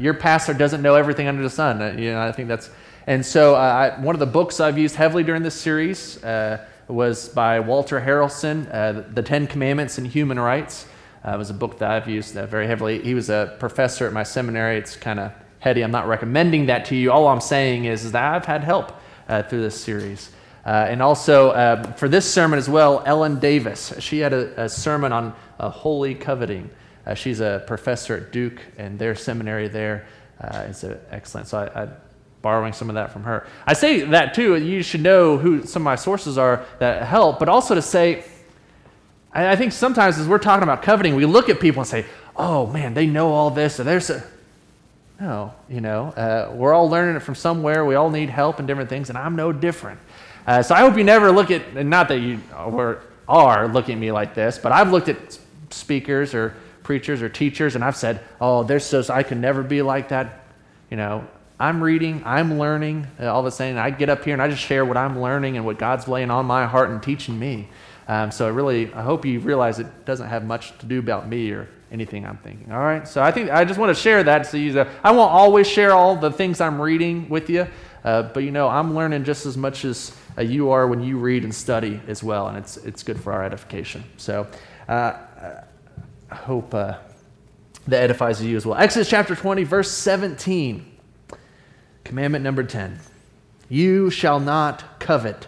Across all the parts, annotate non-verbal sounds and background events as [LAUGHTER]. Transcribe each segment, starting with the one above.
your pastor doesn't know everything under the sun. Uh, you know, I think that's, and so uh, I, one of the books I've used heavily during this series uh, was by Walter Harrelson, uh, The Ten Commandments and Human Rights. Uh, it was a book that I've used uh, very heavily. He was a professor at my seminary. It's kind of heady. I'm not recommending that to you. All I'm saying is, is that I've had help through this series. and also for this sermon as well, Ellen Davis. She had a, a sermon on holy coveting. Uh, she's a professor at Duke, and their seminary there uh, excellent. So I, am borrowing some of that from her. I say that too. You should know who some of my sources are that help, but also to say, I, I think sometimes as we're talking about coveting, we look at people and say, "Oh man, they know all this." Or there's a no, you know, uh, we're all learning it from somewhere. We all need help and different things, and I'm no different. Uh, so I hope you never look at, and not that you are looking at me like this, but I've looked at speakers or preachers or teachers, and I've said, oh, they're so, I can never be like that. You know, I'm reading, I'm learning. Uh, all of a sudden, I get up here and I just share what I'm learning and what God's laying on my heart and teaching me. Um, so I really, I hope you realize it doesn't have much to do about me or anything I'm thinking. All right. So I think I just want to share that. So you, I won't always share all the things I'm reading with you, uh, but you know, I'm learning just as much as uh, you are when you read and study as well, and it's it's good for our edification. So. Uh, I hope uh, that edifies you as well. Exodus chapter 20, verse 17. Commandment number 10 You shall not covet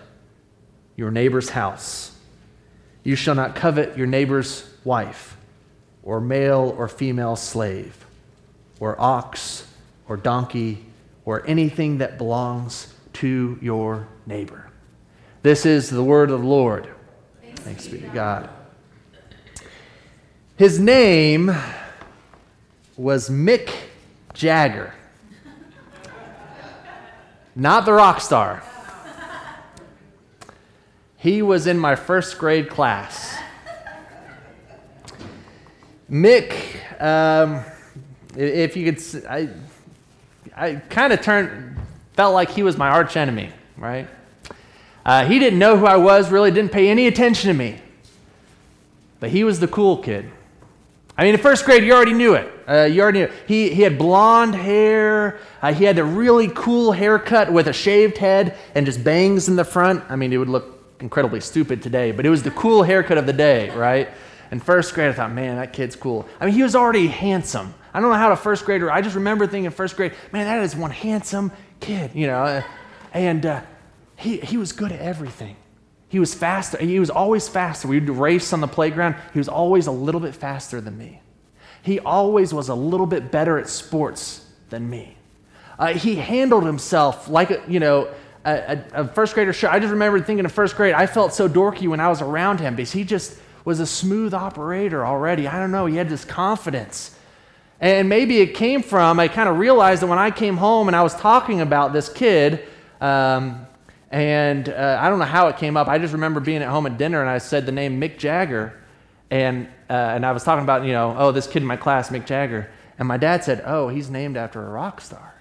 your neighbor's house. You shall not covet your neighbor's wife, or male or female slave, or ox, or donkey, or anything that belongs to your neighbor. This is the word of the Lord. Thanks, Thanks be to God. His name was Mick Jagger, not the rock star. He was in my first grade class. Mick, um, if you could, I, I kind of turned, felt like he was my arch enemy, right? Uh, he didn't know who I was, really didn't pay any attention to me. But he was the cool kid. I mean, in first grade, you already knew it. Uh, you already knew it. He, he had blonde hair. Uh, he had a really cool haircut with a shaved head and just bangs in the front. I mean, it would look incredibly stupid today, but it was the cool haircut of the day, right? In first grade, I thought, man, that kid's cool. I mean, he was already handsome. I don't know how to first grader, I just remember thinking first grade, man, that is one handsome kid, you know. Uh, and uh, he, he was good at everything. He was faster. He was always faster. We'd race on the playground. He was always a little bit faster than me. He always was a little bit better at sports than me. Uh, he handled himself like, a, you know, a, a, first grader should. I just remember thinking in first grade, I felt so dorky when I was around him because he just was a smooth operator already. I don't know. He had this confidence. And maybe it came from, I kind of realized that when I came home and I was talking about this kid, um, and uh, I don't know how it came up. I just remember being at home at dinner and I said the name Mick Jagger. And, uh, and I was talking about, you know, oh, this kid in my class, Mick Jagger. And my dad said, oh, he's named after a rock star.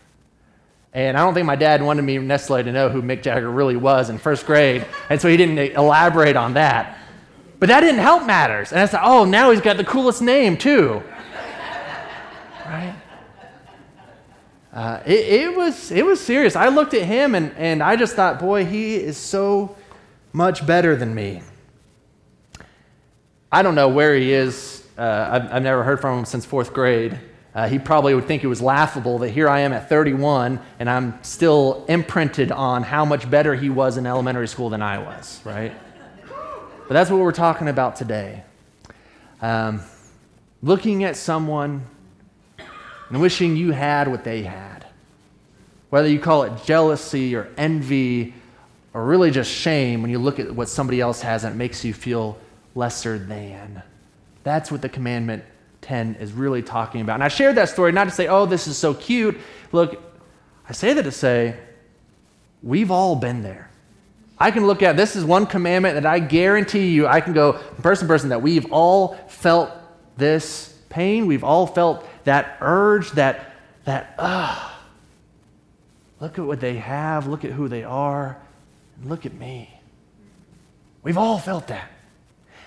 And I don't think my dad wanted me necessarily to know who Mick Jagger really was in first grade. And so he didn't elaborate on that. But that didn't help matters. And I said, oh, now he's got the coolest name, too. right? Uh, it, it, was, it was serious. I looked at him and, and I just thought, boy, he is so much better than me. I don't know where he is. Uh, I've, I've, never heard from him since fourth grade. Uh, he probably would think it was laughable that here I am at 31 and I'm still imprinted on how much better he was in elementary school than I was, right? But that's what we're talking about today. Um, looking at someone and wishing you had what they had. Whether you call it jealousy or envy or really just shame when you look at what somebody else has and it makes you feel lesser than. That's what the commandment 10 is really talking about. And I shared that story not to say, oh, this is so cute. Look, I say that to say, we've all been there. I can look at this is one commandment that I guarantee you, I can go person to person that we've all felt this pain. We've all felt that urge, that, that, ah, look at what they have, look at who they are, and look at me. We've all felt that.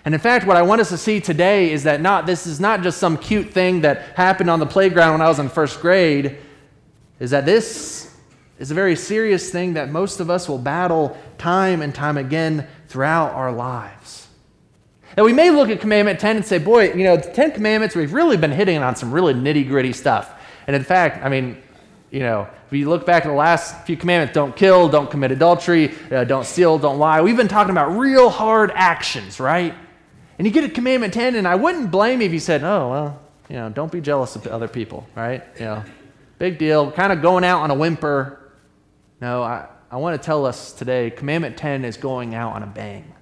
And in fact, what I want us to see today is that not this is not just some cute thing that happened on the playground when I was in first grade, is that this is a very serious thing that most of us will battle time and time again throughout our lives. And we may look at Commandment 10 and say, boy, you know, the Ten Commandments, we've really been hitting on some really nitty gritty stuff. And in fact, I mean, you know, if you look back at the last few commandments don't kill, don't commit adultery, uh, don't steal, don't lie we've been talking about real hard actions, right? And you get to Commandment 10, and I wouldn't blame you if you said, oh, well, you know, don't be jealous of other people, right? You know, big deal, kind of going out on a whimper. No, I, I want to tell us today Commandment 10 is going out on a bang.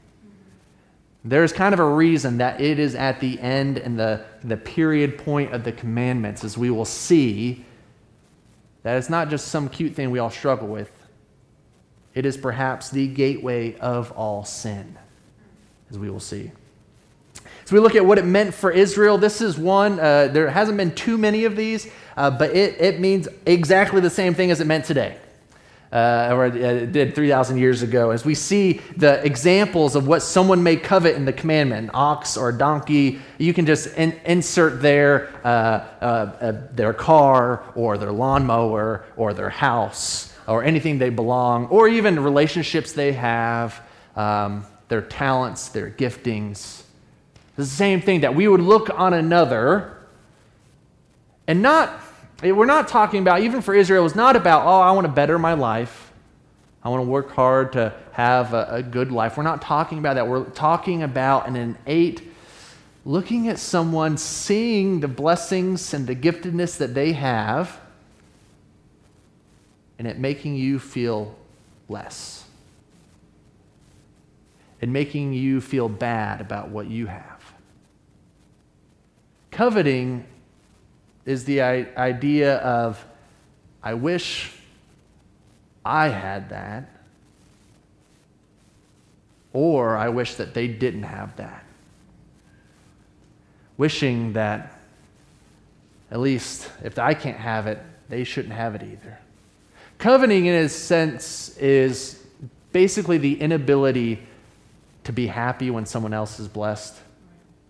There's kind of a reason that it is at the end and the, the period point of the commandments, as we will see that it's not just some cute thing we all struggle with. It is perhaps the gateway of all sin, as we will see. So we look at what it meant for Israel. This is one, uh, there hasn't been too many of these, uh, but it, it means exactly the same thing as it meant today uh, or it did 3,000 years ago, as we see the examples of what someone may covet in the commandment an ox or a donkey, you can just in, insert their, uh, uh, uh, their car or their lawnmower or their house or anything they belong, or even relationships they have, um, their talents, their giftings. It's the same thing that we would look on another and not we're not talking about, even for Israel, it's not about, oh, I want to better my life. I want to work hard to have a, a good life. We're not talking about that. We're talking about an innate looking at someone, seeing the blessings and the giftedness that they have, and it making you feel less. And making you feel bad about what you have. Coveting is the idea of, I wish I had that, or I wish that they didn't have that. Wishing that, at least if I can't have it, they shouldn't have it either. Coveting, in a sense, is basically the inability to be happy when someone else is blessed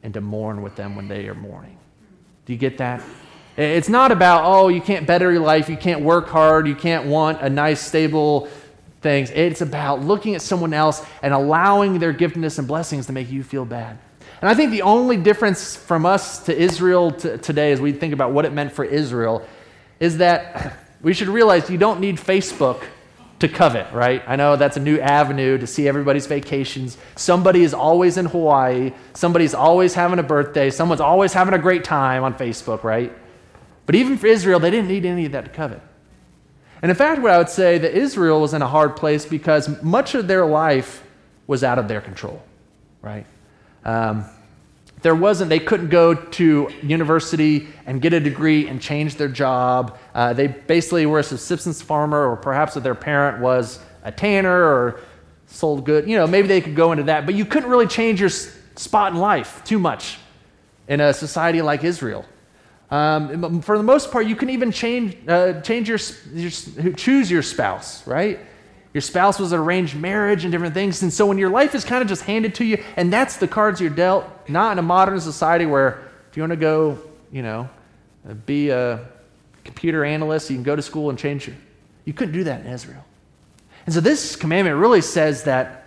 and to mourn with them when they are mourning. Do you get that? It's not about, oh, you can't better your life, you can't work hard, you can't want a nice, stable things. It's about looking at someone else and allowing their giftedness and blessings to make you feel bad. And I think the only difference from us to Israel to today, as we think about what it meant for Israel, is that [CLEARS THROAT] we should realize you don't need Facebook to covet, right? I know that's a new avenue to see everybody's vacations. Somebody is always in Hawaii. Somebody's always having a birthday. Someone's always having a great time on Facebook, right? But even for Israel, they didn't need any of that to covet. And in fact, what I would say that Israel was in a hard place because much of their life was out of their control, right? Um, there wasn't, they couldn't go to university and get a degree and change their job. Uh, they basically were a subsistence farmer, or perhaps their parent was a tanner or sold good. You know, maybe they could go into that, but you couldn't really change your spot in life too much in a society like Israel. Um, for the most part, you can even change, uh, change your, your, choose your spouse, right? Your spouse was an arranged marriage and different things. And so when your life is kind of just handed to you, and that's the cards you're dealt, not in a modern society where if you want to go, you know, be a computer analyst, you can go to school and change your. You couldn't do that in Israel. And so this commandment really says that,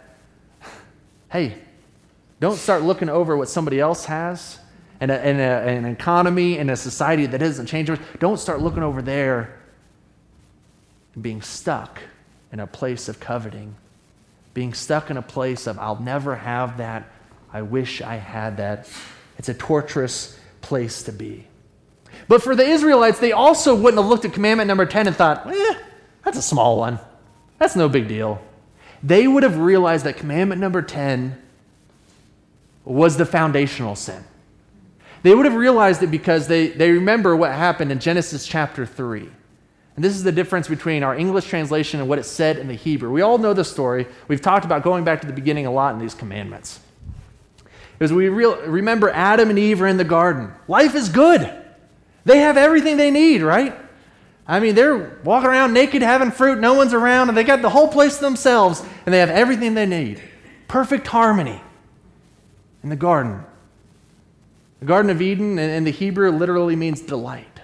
[SIGHS] hey, don't start looking over what somebody else has and, a, and a, an economy and a society that doesn't change, don't start looking over there and being stuck in a place of coveting, being stuck in a place of, I'll never have that. I wish I had that. It's a torturous place to be. But for the Israelites, they also wouldn't have looked at commandment number 10 and thought, eh, that's a small one. That's no big deal. They would have realized that commandment number 10 was the foundational sin. They would have realized it because they, they remember what happened in Genesis chapter 3. And this is the difference between our English translation and what it said in the Hebrew. We all know the story. We've talked about going back to the beginning a lot in these commandments. Because we real, remember Adam and Eve are in the garden. Life is good. They have everything they need, right? I mean, they're walking around naked, having fruit, no one's around, and they got the whole place to themselves, and they have everything they need. Perfect harmony. in the garden. The Garden of Eden in the Hebrew literally means delight.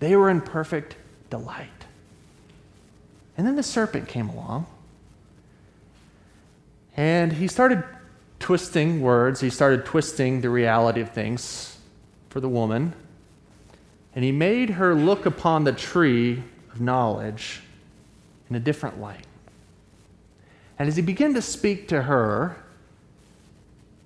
They were in perfect delight. And then the serpent came along. And he started twisting words. He started twisting the reality of things for the woman. And he made her look upon the tree of knowledge in a different light. And as he began to speak to her,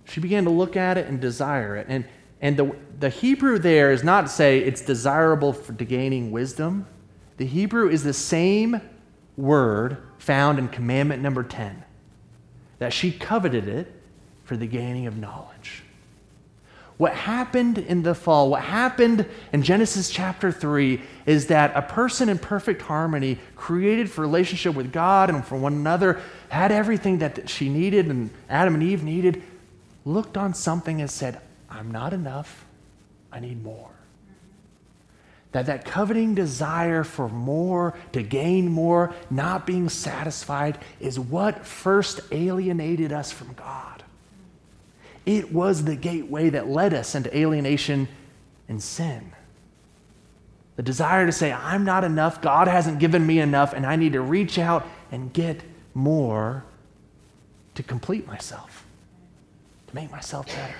she began to look at it and desire it. And, and the, the Hebrew there is not to say it's desirable for to gaining wisdom. The Hebrew is the same word found in commandment number 10 that she coveted it for the gaining of knowledge. What happened in the fall, what happened in Genesis chapter 3, is that a person in perfect harmony, created for relationship with God and for one another, had everything that she needed and Adam and Eve needed, looked on something and said, I'm not enough, I need more. That that coveting desire for more, to gain more, not being satisfied, is what first alienated us from God. It was the gateway that led us into alienation and sin. The desire to say, I'm not enough, God hasn't given me enough, and I need to reach out and get more to complete myself, to make myself better.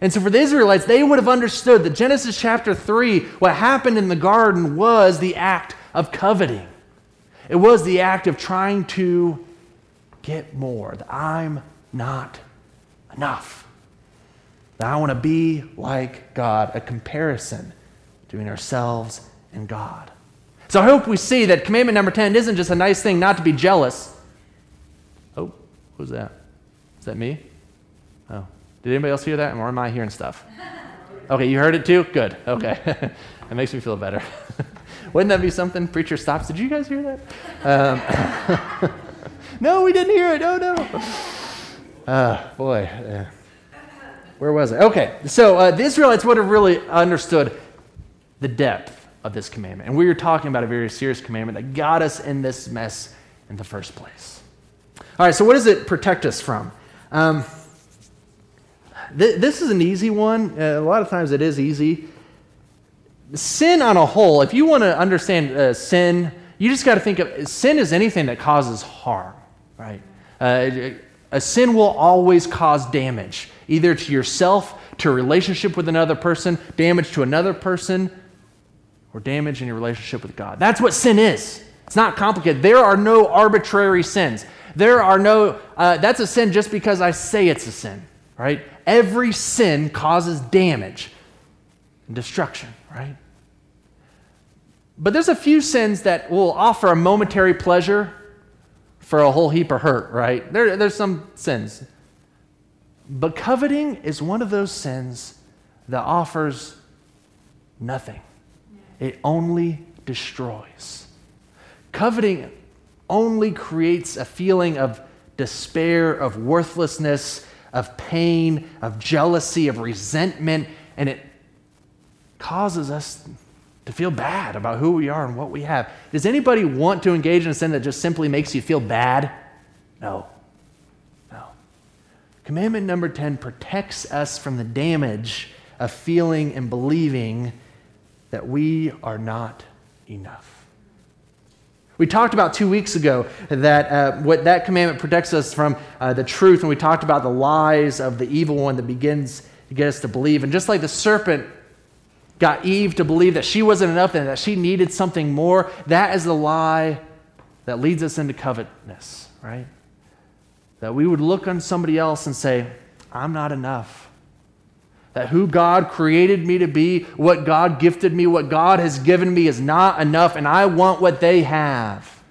And so for the Israelites, they would have understood that Genesis chapter 3, what happened in the garden was the act of coveting. It was the act of trying to get more. That I'm not enough. That I want to be like God, a comparison between ourselves and God. So I hope we see that commandment number 10 isn't just a nice thing not to be jealous. Oh, who's that? Is that me? Did anybody else hear that? Or am I hearing stuff? Okay, you heard it too? Good. Okay. [LAUGHS] that makes me feel better. [LAUGHS] Wouldn't that be something? Preacher stops. Did you guys hear that? Um, [LAUGHS] no, we didn't hear it. Oh, no. Uh, boy. Where was I? Okay, so uh, the Israelites would have really understood the depth of this commandment. And we were talking about a very serious commandment that got us in this mess in the first place. All right, so what does it protect us from? Um, th- this is an easy one. Uh, a lot of times it is easy. Sin on a whole, if you want to understand uh, sin, you just got to think of sin is anything that causes harm, right? Uh, a sin will always cause damage, either to yourself, to a relationship with another person, damage to another person, or damage in your relationship with God. That's what sin is. It's not complicated. There are no arbitrary sins. There are no, uh, that's a sin just because I say it's a sin, right? Every sin causes damage and destruction, right? But there's a few sins that will offer a momentary pleasure for a whole heap of hurt, right? There, there's some sins. But coveting is one of those sins that offers nothing, it only destroys. Coveting only creates a feeling of despair, of worthlessness, of pain, of jealousy, of resentment, and it causes us to feel bad about who we are and what we have. Does anybody want to engage in a sin that just simply makes you feel bad? No. No. Commandment number 10 protects us from the damage of feeling and believing that we are not enough. We talked about two weeks ago that uh, what that commandment protects us from uh, the truth, and we talked about the lies of the evil one that begins to get us to believe. And just like the serpent got Eve to believe that she wasn't enough and that she needed something more, that is the lie that leads us into covetousness, right? That we would look on somebody else and say, I'm not enough. That who God created me to be, what God gifted me, what God has given me is not enough, and I want what they have.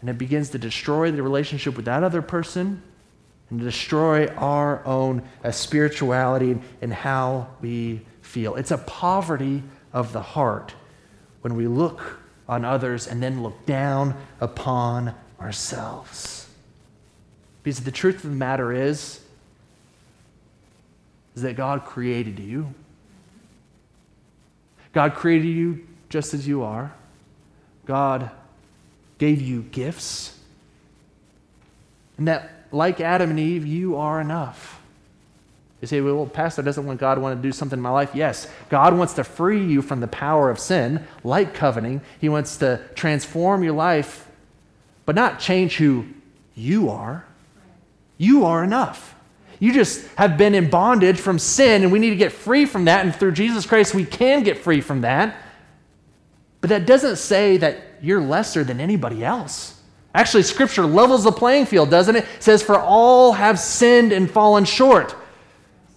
And it begins to destroy the relationship with that other person and destroy our own uh, spirituality and how we feel. It's a poverty of the heart when we look on others and then look down upon ourselves. Because the truth of the matter is, is that God created you. God created you just as you are. God gave you gifts. And that like Adam and Eve, you are enough. You say, well, Pastor, doesn't want God want to do something in my life? Yes. God wants to free you from the power of sin, like coveting. He wants to transform your life, but not change who you are. You are enough. You just have been in bondage from sin, and we need to get free from that. And through Jesus Christ, we can get free from that. But that doesn't say that you're lesser than anybody else. Actually, Scripture levels the playing field, doesn't it? It says, For all have sinned and fallen short.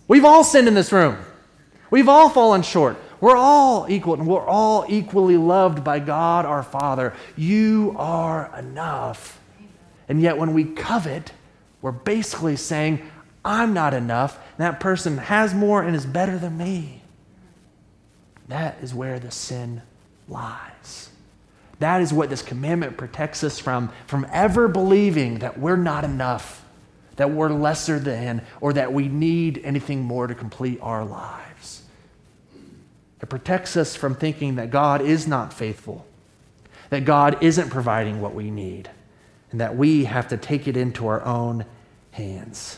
We've all sinned in this room. We've all fallen short. We're all equal and we're all equally loved by God our Father. You are enough. And yet, when we covet, we're basically saying, I'm not enough. that person has more and is better than me. That is where the sin lies. That is what this commandment protects us from, from ever believing that we're not enough, that we're lesser than, or that we need anything more to complete our lives. It protects us from thinking that God is not faithful, that God isn't providing what we need, and that we have to take it into our own hands.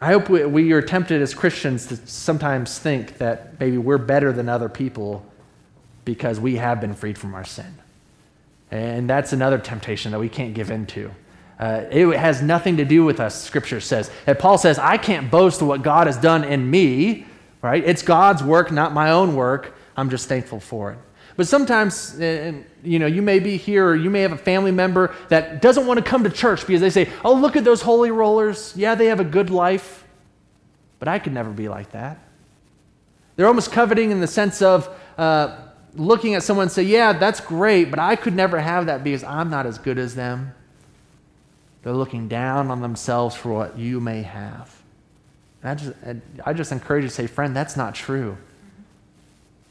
I hope we, we, are tempted as Christians to sometimes think that maybe we're better than other people because we have been freed from our sin. And that's another temptation that we can't give into. Uh, it has nothing to do with us, Scripture says. And Paul says, I can't boast of what God has done in me, right? It's God's work, not my own work. I'm just thankful for it. But sometimes, uh, you know, you may be here or you may have a family member that doesn't want to come to church because they say, oh, look at those holy rollers. Yeah, they have a good life, but I could never be like that. They're almost coveting in the sense of uh, looking at someone and say, yeah, that's great, but I could never have that because I'm not as good as them. They're looking down on themselves for what you may have. And I just, I just encourage you to say, friend, that's not true.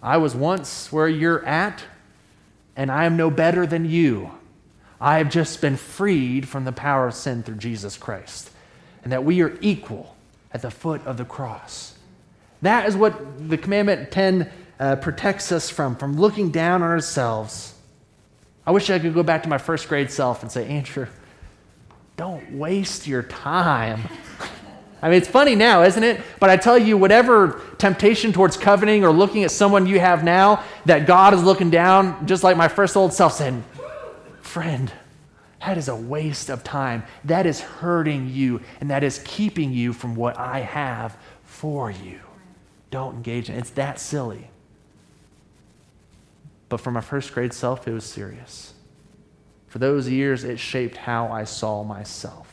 I was once where you're at, and I am no better than you. I have just been freed from the power of sin through Jesus Christ, and that we are equal at the foot of the cross. That is what the commandment 10 uh, protects us from, from looking down on ourselves. I wish I could go back to my first grade self and say, Andrew, don't waste your time [LAUGHS] I mean, it's funny now, isn't it? But I tell you, whatever temptation towards coveting or looking at someone you have now, that God is looking down, just like my first old self, saying, Friend, that is a waste of time. That is hurting you, and that is keeping you from what I have for you. Don't engage in it. It's that silly. But for my first grade self, it was serious. For those years, it shaped how I saw myself.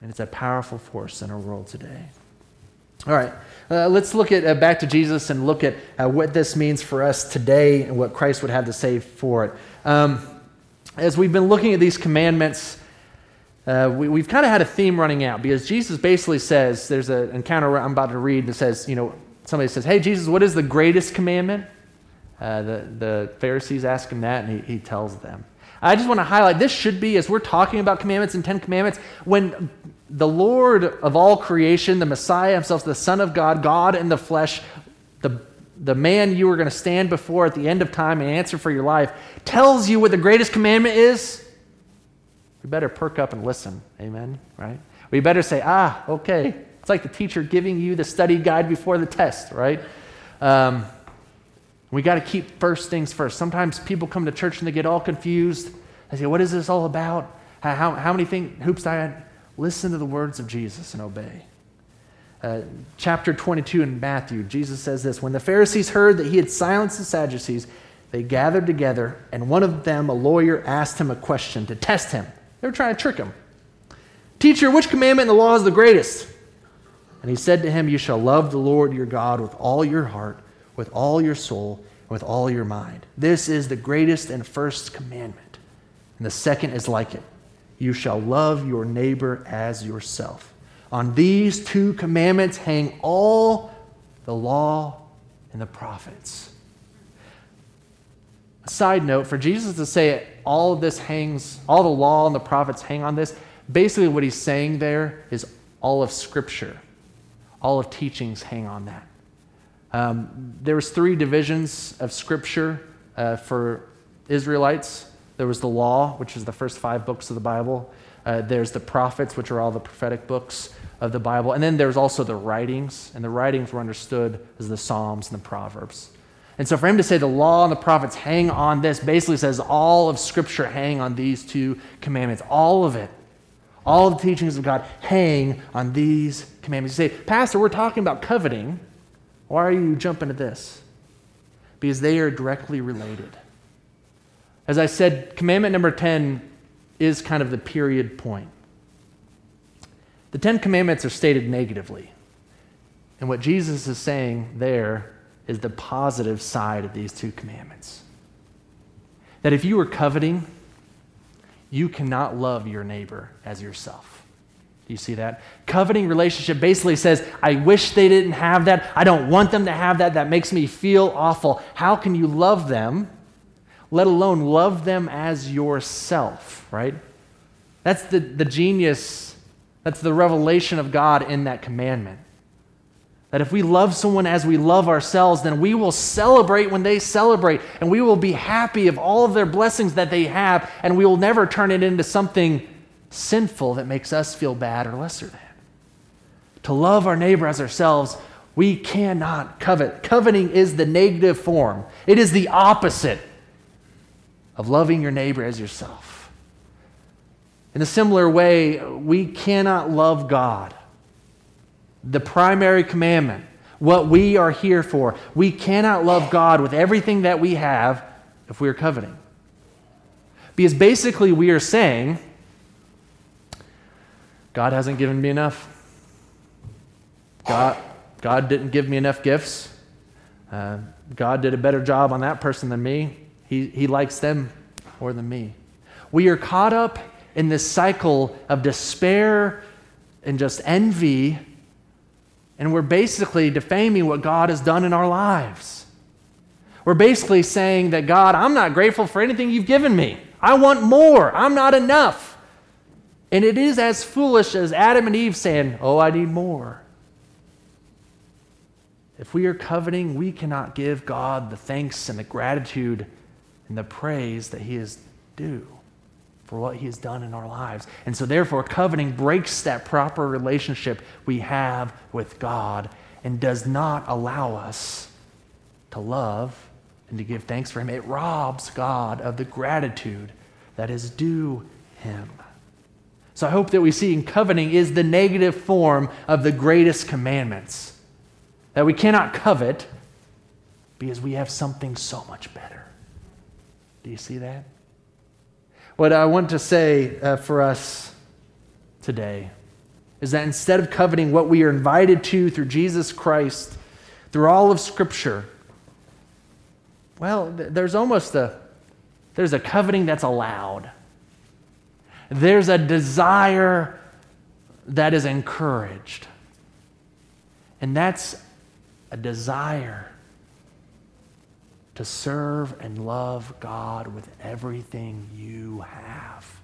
And it's a powerful force in our world today. All right, uh, let's look at uh, back to Jesus and look at uh, what this means for us today and what Christ would have to say for it. Um, as we've been looking at these commandments, uh, we, have kind of had a theme running out because Jesus basically says there's an encounter I'm about to read that says, you know, somebody says, Hey, Jesus, what is the greatest commandment? Uh, the, the Pharisees ask him that, and he, he tells them. I just want to highlight this should be, as we're talking about commandments and Ten Commandments, when the Lord of all creation, the Messiah himself, the Son of God, God in the flesh, the, the man you are going to stand before at the end of time and answer for your life, tells you what the greatest commandment is, we better perk up and listen. Amen? Right? We better say, ah, okay. It's like the teacher giving you the study guide before the test, right? Um, we got to keep first things first. Sometimes people come to church and they get all confused. They say, What is this all about? How, how, how many things, hoops I had? Listen to the words of Jesus and obey. Uh, chapter 22 in Matthew, Jesus says this When the Pharisees heard that he had silenced the Sadducees, they gathered together, and one of them, a lawyer, asked him a question to test him. They were trying to trick him. Teacher, which commandment in the law is the greatest? And he said to him, You shall love the Lord your God with all your heart with all your soul and with all your mind. This is the greatest and first commandment. And the second is like it you shall love your neighbor as yourself. On these two commandments hang all the law and the prophets. Side note for Jesus to say all of this hangs, all the law and the prophets hang on this, basically what he's saying there is all of Scripture, all of teachings hang on that. Um, there was three divisions of scripture uh, for Israelites. There was the law, which is the first five books of the Bible. Uh, there's the prophets, which are all the prophetic books of the Bible. And then there's also the writings, and the writings were understood as the Psalms and the Proverbs. And so for him to say the law and the prophets hang on this basically says all of Scripture hang on these two commandments. All of it. All the teachings of God hang on these commandments. You say, Pastor, we're talking about coveting. Why are you jumping to this? Because they are directly related. As I said, commandment number 10 is kind of the period point. The Ten Commandments are stated negatively. And what Jesus is saying there is the positive side of these two commandments. That if you are coveting, you cannot love your neighbor as yourself. You see that? Coveting relationship basically says, I wish they didn't have that. I don't want them to have that. That makes me feel awful. How can you love them, let alone love them as yourself, right? That's the, the genius, that's the revelation of God in that commandment. That if we love someone as we love ourselves, then we will celebrate when they celebrate, and we will be happy of all of their blessings that they have, and we will never turn it into something sinful that makes us feel bad or lesser than. To love our neighbor as ourselves, we cannot covet. Coveting is the negative form, it is the opposite of loving your neighbor as yourself. In a similar way, we cannot love God the primary commandment, what we are here for. We cannot love God with everything that we have if we are coveting. Because basically, we are saying, God hasn't given me enough. God, God didn't give me enough gifts. Uh, God did a better job on that person than me. He, he likes them more than me. We are caught up in this cycle of despair and just envy and we're basically defaming what God has done in our lives. We're basically saying that, God, I'm not grateful for anything you've given me. I want more. I'm not enough. And it is as foolish as Adam and Eve saying, Oh, I need more. If we are coveting, we cannot give God the thanks and the gratitude and the praise that He is due for what he has done in our lives. And so, therefore, coveting breaks that proper relationship we have with God and does not allow us to love and to give thanks for him. It robs God of the gratitude that is due him. So, I hope that we see in coveting is the negative form of the greatest commandments. That we cannot covet because we have something so much better. Do you see that? What I want to say uh, for us today is that instead of coveting what we are invited to through Jesus Christ, through all of Scripture, well, there's almost a there's a coveting that's allowed. There's a desire that is encouraged. And that's a desire to serve and love God with everything you have.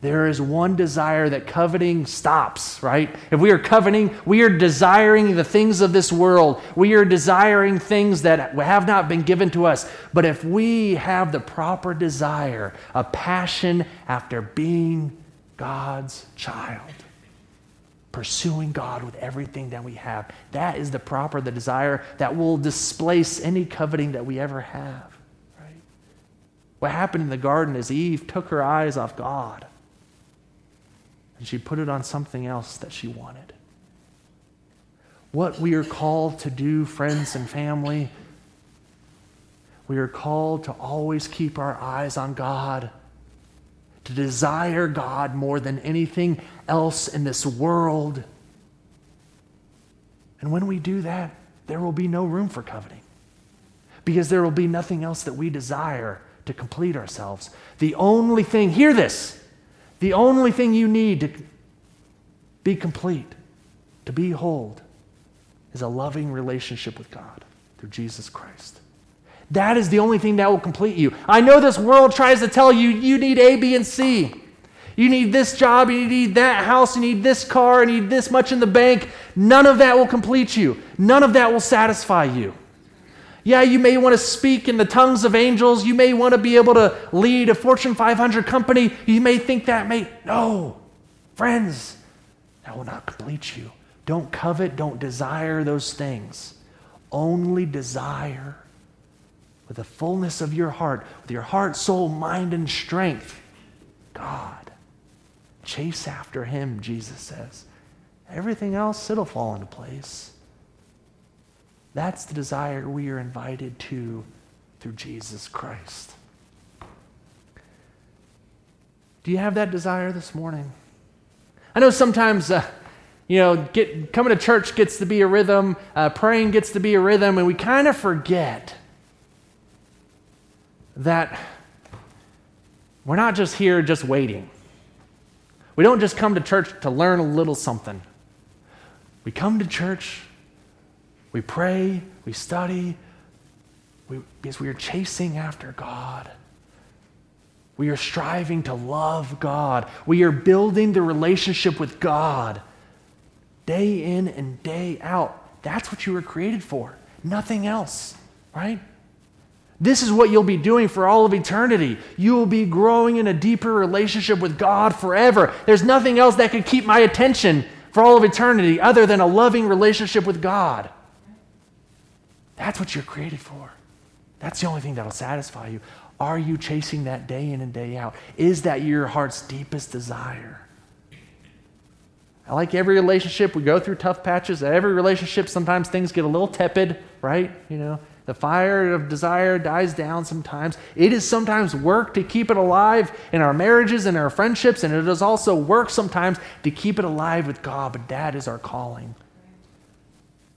There is one desire that coveting stops, right? If we are coveting, we are desiring the things of this world. We are desiring things that have not been given to us. But if we have the proper desire, a passion after being God's child, pursuing God with everything that we have. That is the proper, the desire that will displace any coveting that we ever have. Right? What happened in the garden is Eve took her eyes off God and she put it on something else that she wanted. What we are called to do, friends and family, we are called to always keep our eyes on God to desire God more than anything else in this world. And when we do that, there will be no room for coveting because there will be nothing else that we desire to complete ourselves. The only thing, hear this, the only thing you need to be complete, to be whole, is a loving relationship with God through Jesus Christ. That is the only thing that will complete you. I know this world tries to tell you you need A, B, and C. You need this job, you need that house, you need this car, you need this much in the bank. None of that will complete you. None of that will satisfy you. Yeah, you may want to speak in the tongues of angels. You may want to be able to lead a Fortune 500 company. You may think that may. No, friends, that will not complete you. Don't covet, don't desire those things. Only desire with the fullness of your heart, with your heart, soul, mind, and strength, God. Chase after Him, Jesus says. Everything else, it'll fall into place. That's the desire we are invited to through Jesus Christ. Do you have that desire this morning? I know sometimes, uh, you know, get, coming to church gets to be a rhythm, uh, praying gets to be a rhythm, and we kind of forget that we're not just here just waiting. We don't just come to church to learn a little something. We come to church, we pray, we study, we, because we are chasing after God. We are striving to love God. We are building the relationship with God day in and day out. That's what you were created for, nothing else, right? This is what you'll be doing for all of eternity. You will be growing in a deeper relationship with God forever. There's nothing else that could keep my attention for all of eternity other than a loving relationship with God. That's what you're created for. That's the only thing that'll satisfy you. Are you chasing that day in and day out? Is that your heart's deepest desire? I like every relationship. We go through tough patches. Every relationship, sometimes things get a little tepid, right? You know, the fire of desire dies down sometimes. It is sometimes work to keep it alive in our marriages and our friendships, and it is also work sometimes to keep it alive with God, but that is our calling.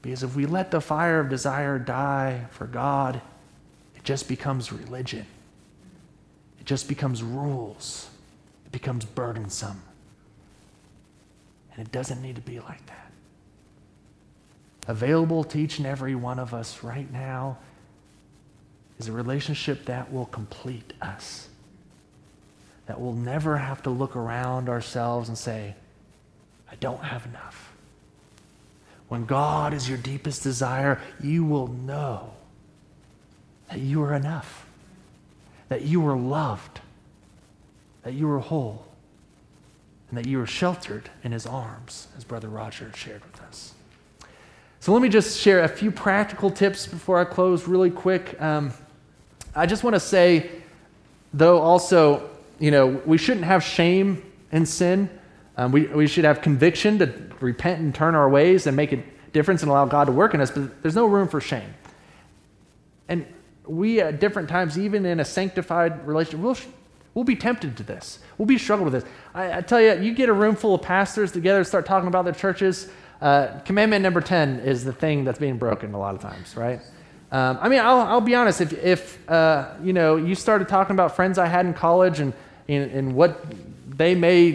Because if we let the fire of desire die for God, it just becomes religion. It just becomes rules. It becomes burdensome. And it doesn't need to be like that available to each and every one of us right now is a relationship that will complete us. That we'll never have to look around ourselves and say, I don't have enough. When God is your deepest desire, you will know that you are enough, that you are loved, that you are whole, and that you are sheltered in his arms, as Brother Roger shared with us. So let me just share a few practical tips before I close, really quick. Um, I just want to say, though, also, you know, we shouldn't have shame in sin. Um, we, we should have conviction to repent and turn our ways and make a difference and allow God to work in us, but there's no room for shame. And we, at different times, even in a sanctified relationship, we'll, we'll be tempted to this. We'll be struggling with this. I, I tell you, you get a room full of pastors together, start talking about their churches uh, commandment number 10 is the thing that's being broken a lot of times, right? Um, I mean, I'll, I'll, be honest. If, if uh, you know, you started talking about friends I had in college and, and, and what they may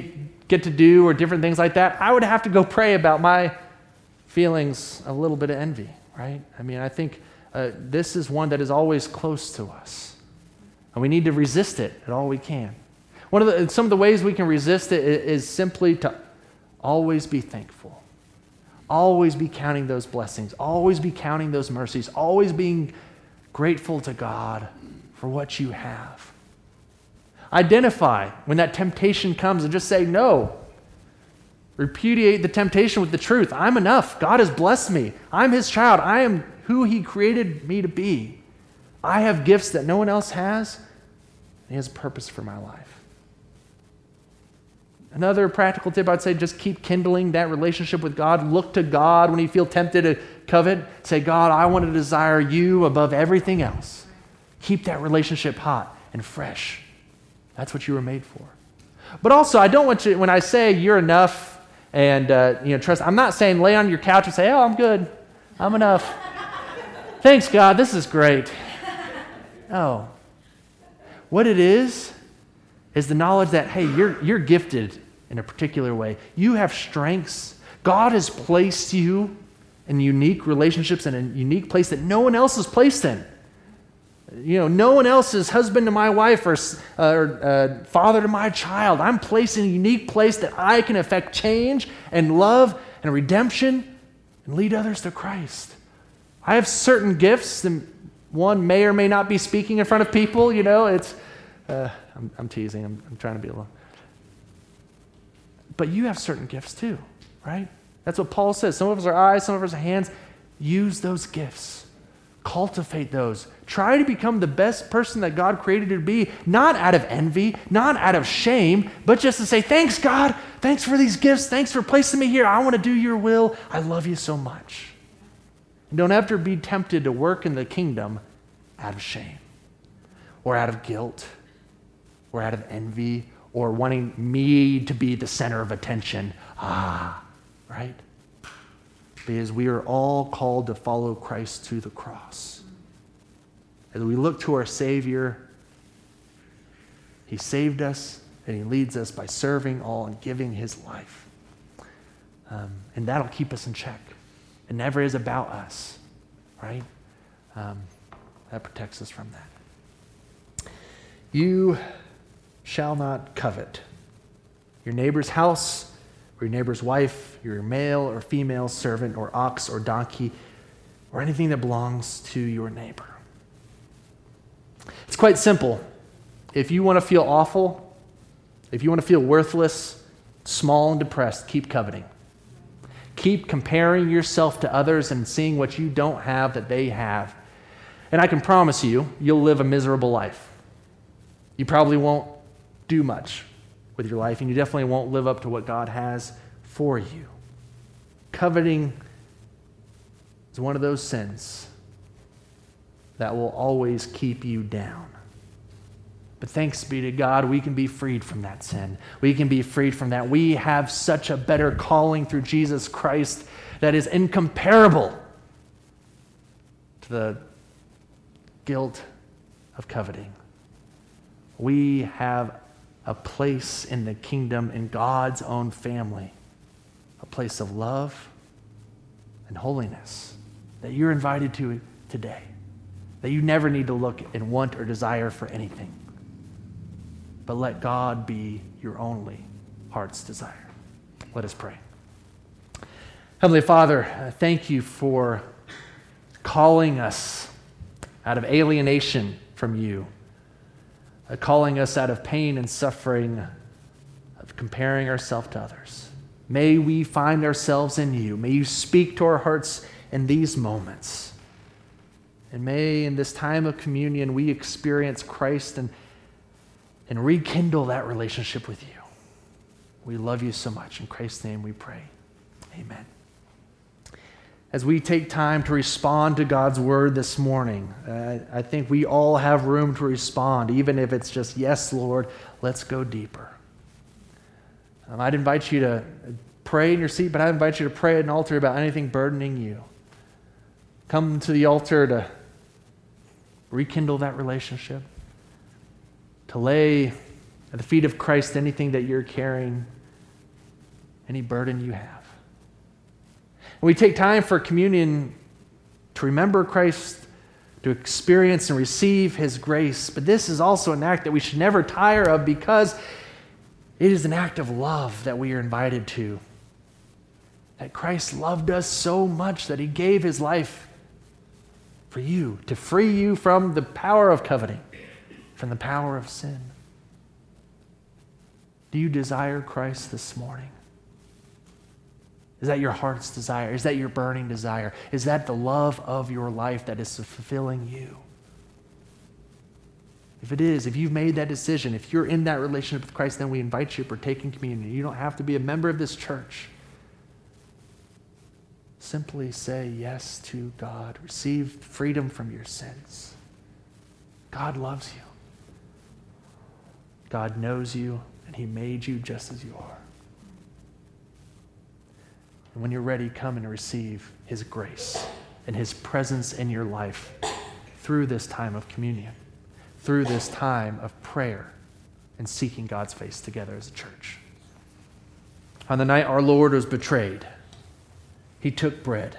get to do or different things like that, I would have to go pray about my feelings a little bit of envy, right? I mean, I think uh, this is one that is always close to us, and we need to resist it at all we can. One of the, some of the ways we can resist it is simply to always be thankful. Always be counting those blessings, always be counting those mercies, always being grateful to God for what you have. Identify when that temptation comes and just say, No. Repudiate the temptation with the truth. I'm enough. God has blessed me. I'm His child. I am who He created me to be. I have gifts that no one else has. He has a purpose for my life. Another practical tip I'd say just keep kindling that relationship with God. Look to God when you feel tempted to covet. Say, God, I want to desire you above everything else. Keep that relationship hot and fresh. That's what you were made for. But also, I don't want you, when I say you're enough and uh, you know, trust, I'm not saying lay on your couch and say, oh, I'm good. I'm enough. [LAUGHS] Thanks, God. This is great. No. What it is, is the knowledge that, hey, you're, you're gifted in a particular way. You have strengths. God has placed you in unique relationships in a unique place that no one else is placed in. You know, no one else is husband to my wife or, uh, uh, father to my child. I'm placed in a unique place that I can affect change and love and redemption and lead others to Christ. I have certain gifts, and One may or may not be speaking in front of people, you know, it's, uh, I'm, I'm, teasing, I'm, I'm trying to be alone. But you have certain gifts too, right? That's what Paul says. Some of us are eyes, some of us are hands. Use those gifts, cultivate those. Try to become the best person that God created you to be, not out of envy, not out of shame, but just to say, Thanks, God. Thanks for these gifts. Thanks for placing me here. I want to do your will. I love you so much. You don't ever be tempted to work in the kingdom out of shame or out of guilt or out of envy or wanting me to be the center of attention. Ah, right? Because we are all called to follow Christ to the cross. As we look to our Savior, He saved us and He leads us by serving all and giving His life. Um, and that'll keep us in check. It never is about us, right? Um, that protects us from that. You shall not covet your neighbor's house, or your neighbor's wife, your male or female servant, or ox or donkey, or anything that belongs to your neighbor. It's quite simple. If you want to feel awful, if you want to feel worthless, small, and depressed, keep coveting. Keep comparing yourself to others and seeing what you don't have that they have. And I can promise you, you'll live a miserable life. You probably won't do much with your life, and you definitely won't live up to what God has for you. Coveting is one of those sins that will always keep you down. But thanks be to God, we can be freed from that sin. We can be freed from that. We have such a better calling through Jesus Christ that is incomparable to the guilt of coveting. We have a place in the kingdom, in God's own family, a place of love and holiness that you're invited to today, that you never need to look and want or desire for anything, but let God be your only heart's desire. Let us pray. Heavenly Father, thank you for calling us out of alienation from you uh, calling us out of pain and suffering, of comparing ourselves to others. May we find ourselves in you. May you speak to our hearts in these moments. And may in this time of communion we experience Christ and, and rekindle that relationship with you. We love you so much. In Christ's name we pray. Amen as we take time to respond to God's word this morning, uh, I think we all have room to respond, even if it's just, yes, Lord, let's go deeper. Um, I'd invite you to pray in your seat, but I'd invite you to pray at an altar about anything burdening you. Come to the altar to rekindle that relationship, to lay at the feet of Christ anything that you're carrying, any burden you have. And we take time for communion to remember Christ, to experience and receive his grace. But this is also an act that we should never tire of because it is an act of love that we are invited to. That Christ loved us so much that he gave his life for you, to free you from the power of coveting, from the power of sin. Do you desire Christ this morning? Is that your heart's desire? Is that your burning desire? Is that the love of your life that is fulfilling you? If it is, if you've made that decision, if you're in that relationship with Christ, then we invite you to partake in communion. You don't have to be a member of this church. Simply say yes to God. Receive freedom from your sins. God loves you. God knows you, and He made you just as you are. And when you're ready, come and receive His grace and His presence in your life through this time of communion, through this time of prayer and seeking God's face together as a church. On the night our Lord was betrayed, He took bread.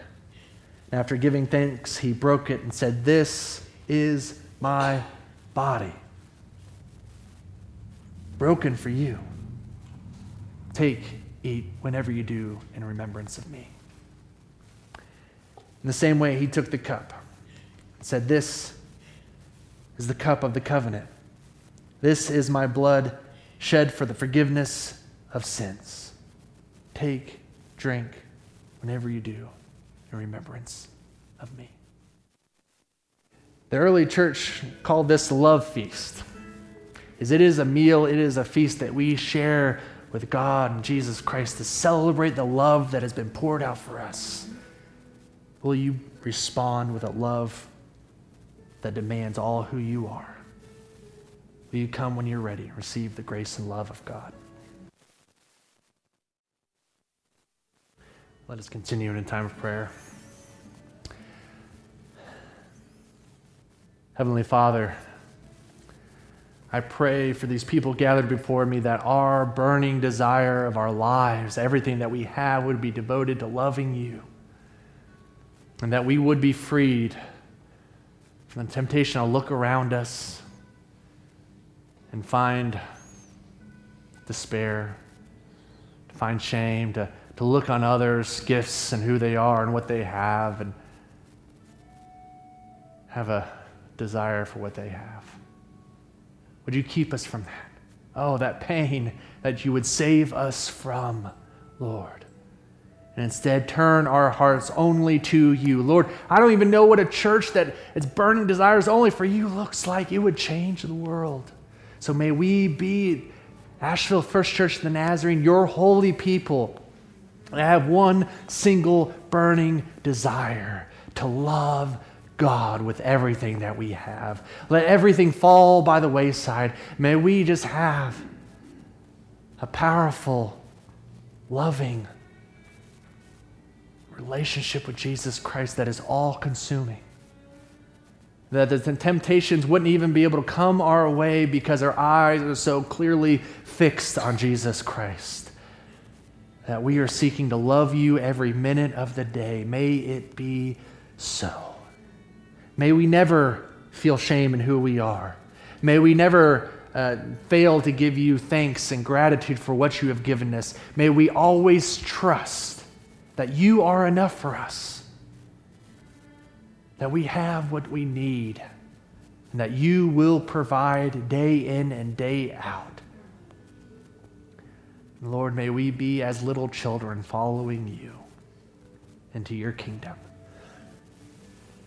And after giving thanks, He broke it and said, This is my body, broken for you. Take eat whenever you do in remembrance of me. In the same way, he took the cup and said, This is the cup of the covenant. This is my blood shed for the forgiveness of sins. Take, drink, whenever you do, in remembrance of me. The early church called this love feast. Is it is a meal, it is a feast that we share with God and Jesus Christ to celebrate the love that has been poured out for us. Will you respond with a love that demands all who you are? Will you come when you're ready and receive the grace and love of God? Let us continue in a time of prayer. Heavenly Father, I pray for these people gathered before me that our burning desire of our lives, everything that we have, would be devoted to loving you. And that we would be freed from the temptation to look around us and find despair, to find shame, to, to look on others' gifts and who they are and what they have, and have a desire for what they have. Would you keep us from that? Oh, that pain that you would save us from, Lord. And instead, turn our hearts only to you. Lord, I don't even know what a church that its burning desires only for you looks like. It would change the world. So may we be Asheville First Church of the Nazarene, your holy people. I have one single burning desire to love God with everything that we have. Let everything fall by the wayside. May we just have a powerful, loving relationship with Jesus Christ that is all consuming. That the temptations wouldn't even be able to come our way because our eyes are so clearly fixed on Jesus Christ. That we are seeking to love you every minute of the day. May it be so. May we never feel shame in who we are. May we never uh, fail to give you thanks and gratitude for what you have given us. May we always trust that you are enough for us, that we have what we need, and that you will provide day in and day out. Lord, may we be as little children following you into your kingdom.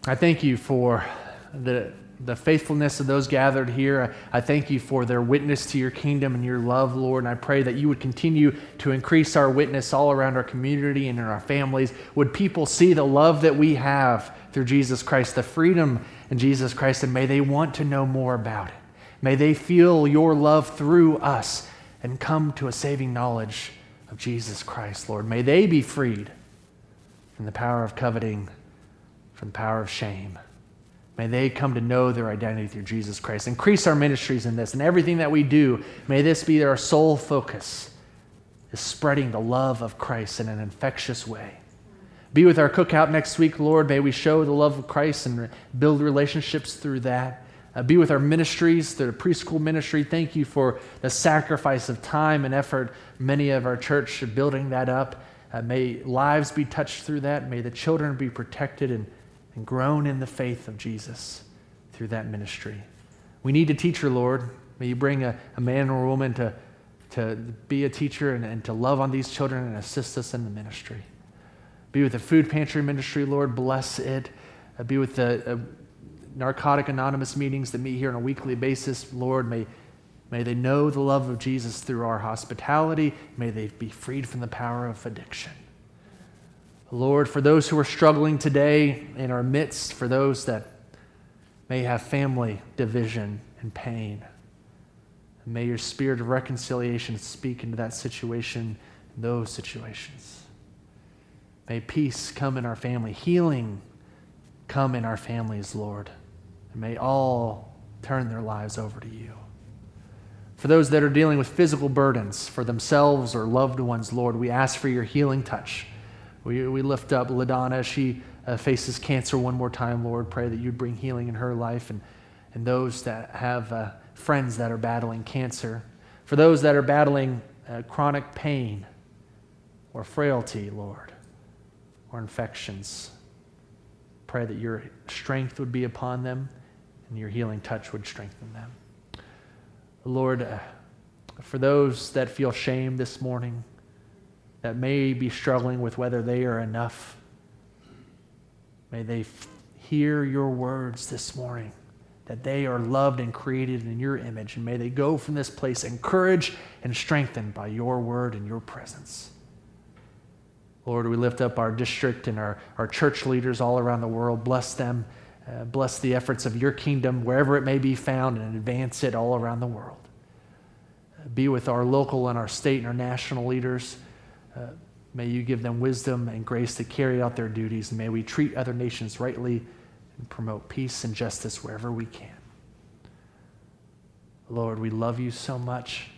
I thank you for the, the faithfulness of those gathered here. I, I thank you for their witness to your kingdom and your love, Lord. And I pray that you would continue to increase our witness all around our community and in our families. Would people see the love that we have through Jesus Christ, the freedom in Jesus Christ, and may they want to know more about it. May they feel your love through us and come to a saving knowledge of Jesus Christ, Lord. May they be freed from the power of coveting from the power of shame. May they come to know their identity through Jesus Christ. Increase our ministries in this and everything that we do. May this be our sole focus is spreading the love of Christ in an infectious way. Be with our cookout next week, Lord. May we show the love of Christ and build relationships through that. Uh, be with our ministries, the preschool ministry. Thank you for the sacrifice of time and effort, many of our church are building that up. Uh, may lives be touched through that. May the children be protected and and grown in the faith of Jesus through that ministry. We need a teacher, Lord. May you bring a, a man or a woman to, to be a teacher and, and to love on these children and assist us in the ministry. Be with the food pantry ministry, Lord. Bless it. Uh, be with the uh, Narcotic Anonymous meetings that meet here on a weekly basis, Lord. May, may they know the love of Jesus through our hospitality. May they be freed from the power of addiction. Lord, for those who are struggling today in our midst, for those that may have family division and pain, may your spirit of reconciliation speak into that situation, those situations. May peace come in our family, healing come in our families, Lord. And may all turn their lives over to you. For those that are dealing with physical burdens for themselves or loved ones, Lord, we ask for your healing touch. We, we lift up LaDonna. As she uh, faces cancer one more time, Lord. Pray that you'd bring healing in her life and, and those that have uh, friends that are battling cancer. For those that are battling uh, chronic pain or frailty, Lord, or infections, pray that your strength would be upon them and your healing touch would strengthen them. Lord, uh, for those that feel shame this morning, that may be struggling with whether they are enough, may they f- hear your words this morning that they are loved and created in your image, and may they go from this place encouraged and strengthened by your word and your presence. Lord, we lift up our district and our, our church leaders all around the world. Bless them. Uh, bless the efforts of your kingdom wherever it may be found and advance it all around the world. Uh, be with our local and our state and our national leaders. Uh, may you give them wisdom and grace to carry out their duties. May we treat other nations rightly and promote peace and justice wherever we can. Lord, we love you so much.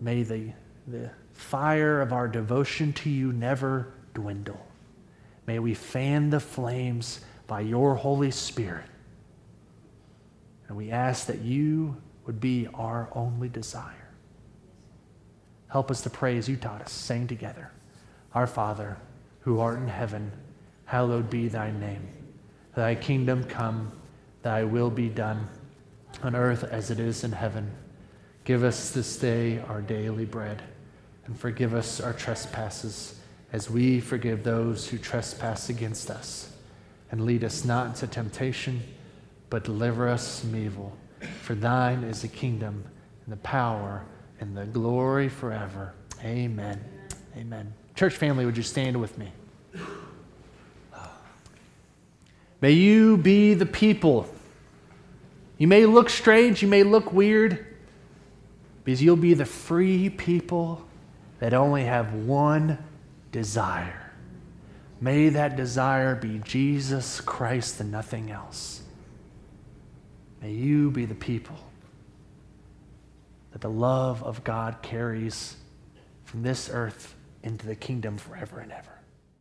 May the, the fire of our devotion to you never dwindle. May we fan the flames by your Holy Spirit. And we ask that you would be our only desire. Help us to pray as you taught us, saying together, Our Father, who art in heaven, hallowed be thy name. Thy kingdom come, thy will be done, on earth as it is in heaven. Give us this day our daily bread, and forgive us our trespasses, as we forgive those who trespass against us. And lead us not into temptation, but deliver us from evil. For thine is the kingdom, and the power, and the glory forever. Amen. Amen. Church family, would you stand with me? May you be the people. You may look strange, you may look weird, because you'll be the free people that only have one desire. May that desire be Jesus Christ and nothing else. May you be the people that the love of God carries from this earth into the kingdom forever and ever.